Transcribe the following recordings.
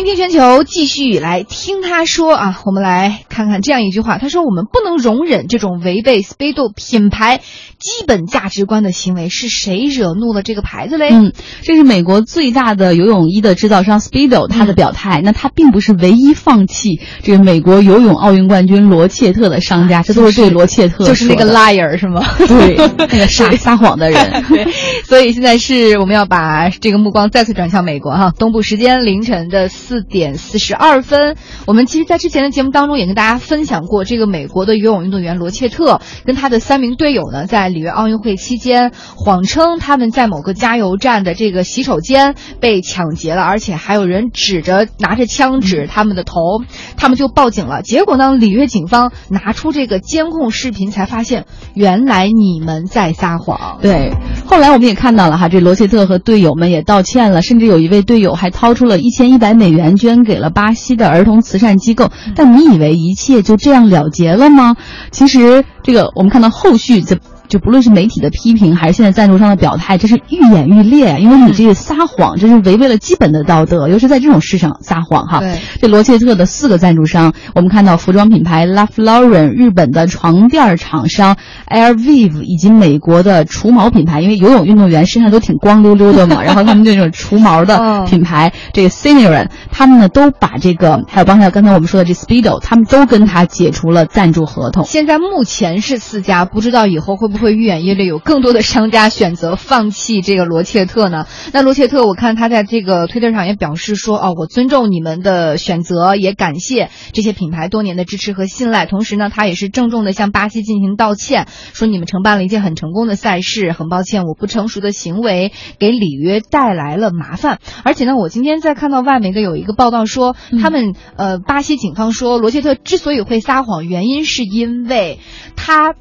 倾听全球，继续来听他说啊！我们来看看这样一句话，他说：“我们不能容忍这种违背 Speedo 品牌基本价值观的行为。”是谁惹怒了这个牌子嘞？嗯，这是美国最大的游泳衣的制造商 Speedo 他的表态。那他并不是唯一放弃这个美国游泳奥运冠军罗切特的商家，这都是对罗切特，就是那个 liar 是吗？对，那个撒撒谎的人。对，所以现在是我们要把这个目光再次转向美国哈，东部时间凌晨的。四点四十二分，我们其实，在之前的节目当中也跟大家分享过，这个美国的游泳运动员罗切特跟他的三名队友呢，在里约奥运会期间，谎称他们在某个加油站的这个洗手间被抢劫了，而且还有人指着拿着枪指他们的头，他们就报警了。结果呢，里约警方拿出这个监控视频，才发现原来你们在撒谎。对，后来我们也看到了哈，这罗切特和队友们也道歉了，甚至有一位队友还掏出了一千一百美。元捐给了巴西的儿童慈善机构，但你以为一切就这样了结了吗？其实，这个我们看到后续这。就不论是媒体的批评，还是现在赞助商的表态，这是愈演愈烈。因为你这个撒谎，这是违背了基本的道德，尤其在这种事上撒谎哈。这罗切特的四个赞助商，我们看到服装品牌 La Flauren、日本的床垫厂商 Air Vive 以及美国的除毛品牌，因为游泳运动员身上都挺光溜溜的嘛，然后他们这种除毛的品牌这个 s i n e r n 他们呢都把这个还有刚才刚才我们说的这 Speedo，他们都跟他解除了赞助合同。现在目前是四家，不知道以后会不会。会愈演愈烈，有更多的商家选择放弃这个罗切特呢？那罗切特，我看他在这个推特上也表示说：“哦，我尊重你们的选择，也感谢这些品牌多年的支持和信赖。同时呢，他也是郑重的向巴西进行道歉，说你们承办了一件很成功的赛事，很抱歉我不成熟的行为给里约带来了麻烦。而且呢，我今天在看到外媒的有一个报道说，他们呃，巴西警方说罗切特之所以会撒谎，原因是因为他。”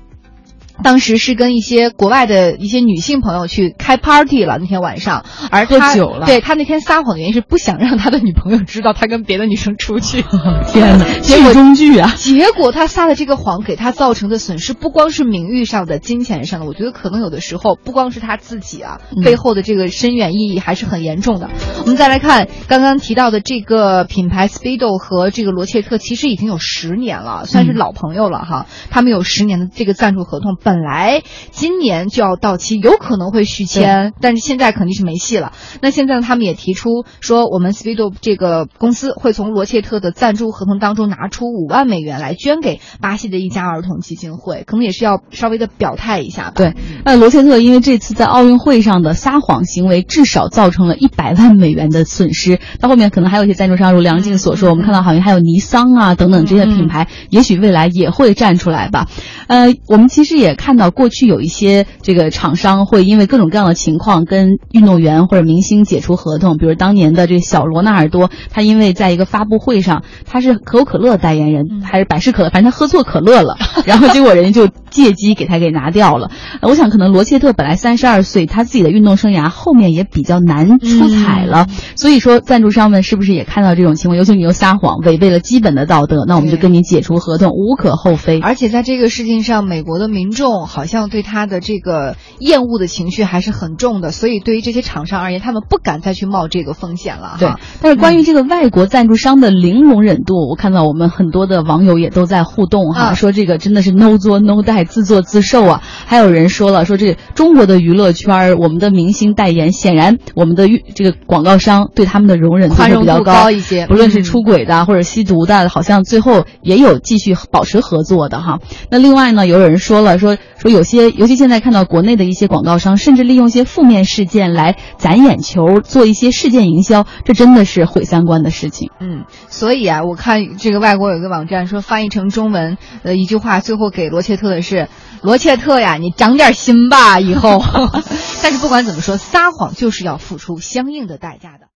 当时是跟一些国外的一些女性朋友去开 party 了那天晚上，而他对他那天撒谎的原因是不想让他的女朋友知道他跟别的女生出去。天哪，剧中剧啊！结果他撒的这个谎给他造成的损失不光是名誉上的、金钱上的，我觉得可能有的时候不光是他自己啊，背后的这个深远意义还是很严重的。我们再来看刚刚提到的这个品牌 Speedo 和这个罗切特，其实已经有十年了，算是老朋友了哈。他们有十年的这个赞助合同。本来今年就要到期，有可能会续签，但是现在肯定是没戏了。那现在他们也提出说，我们 Speedo 这个公司会从罗切特的赞助合同当中拿出五万美元来捐给巴西的一家儿童基金会，可能也是要稍微的表态一下吧。对，那罗切特因为这次在奥运会上的撒谎行为，至少造成了一百万美元的损失。到后面可能还有一些赞助商，如梁静所说，我们看到好像还有尼桑啊等等这些品牌，也许未来也会站出来吧。呃，我们其实也。看到过去有一些这个厂商会因为各种各样的情况跟运动员或者明星解除合同，比如当年的这个小罗纳尔多，他因为在一个发布会上，他是可口可乐代言人还是百事可乐，反正他喝错可乐了，然后结果人家就借机给他给拿掉了。我想可能罗切特本来三十二岁，他自己的运动生涯后面也比较难出彩了，所以说赞助商们是不是也看到这种情况？尤其你又撒谎，违背了基本的道德，那我们就跟你解除合同，无可厚非。而且在这个事情上，美国的民众。好像对他的这个厌恶的情绪还是很重的，所以对于这些厂商而言，他们不敢再去冒这个风险了。对，但是关于这个外国赞助商的零容忍度，我看到我们很多的网友也都在互动哈，说这个真的是 no 作 no die，自作自受啊。还有人说了，说这中国的娱乐圈，我们的明星代言，显然我们的这个广告商对他们的容忍度比较高一些，不论是出轨的或者吸毒的，好像最后也有继续保持合作的哈。那另外呢，有人说了说。说有些，尤其现在看到国内的一些广告商，甚至利用一些负面事件来攒眼球，做一些事件营销，这真的是毁三观的事情。嗯，所以啊，我看这个外国有一个网站说，翻译成中文呃一句话，最后给罗切特的是：罗切特呀，你长点心吧，以后。但是不管怎么说，撒谎就是要付出相应的代价的。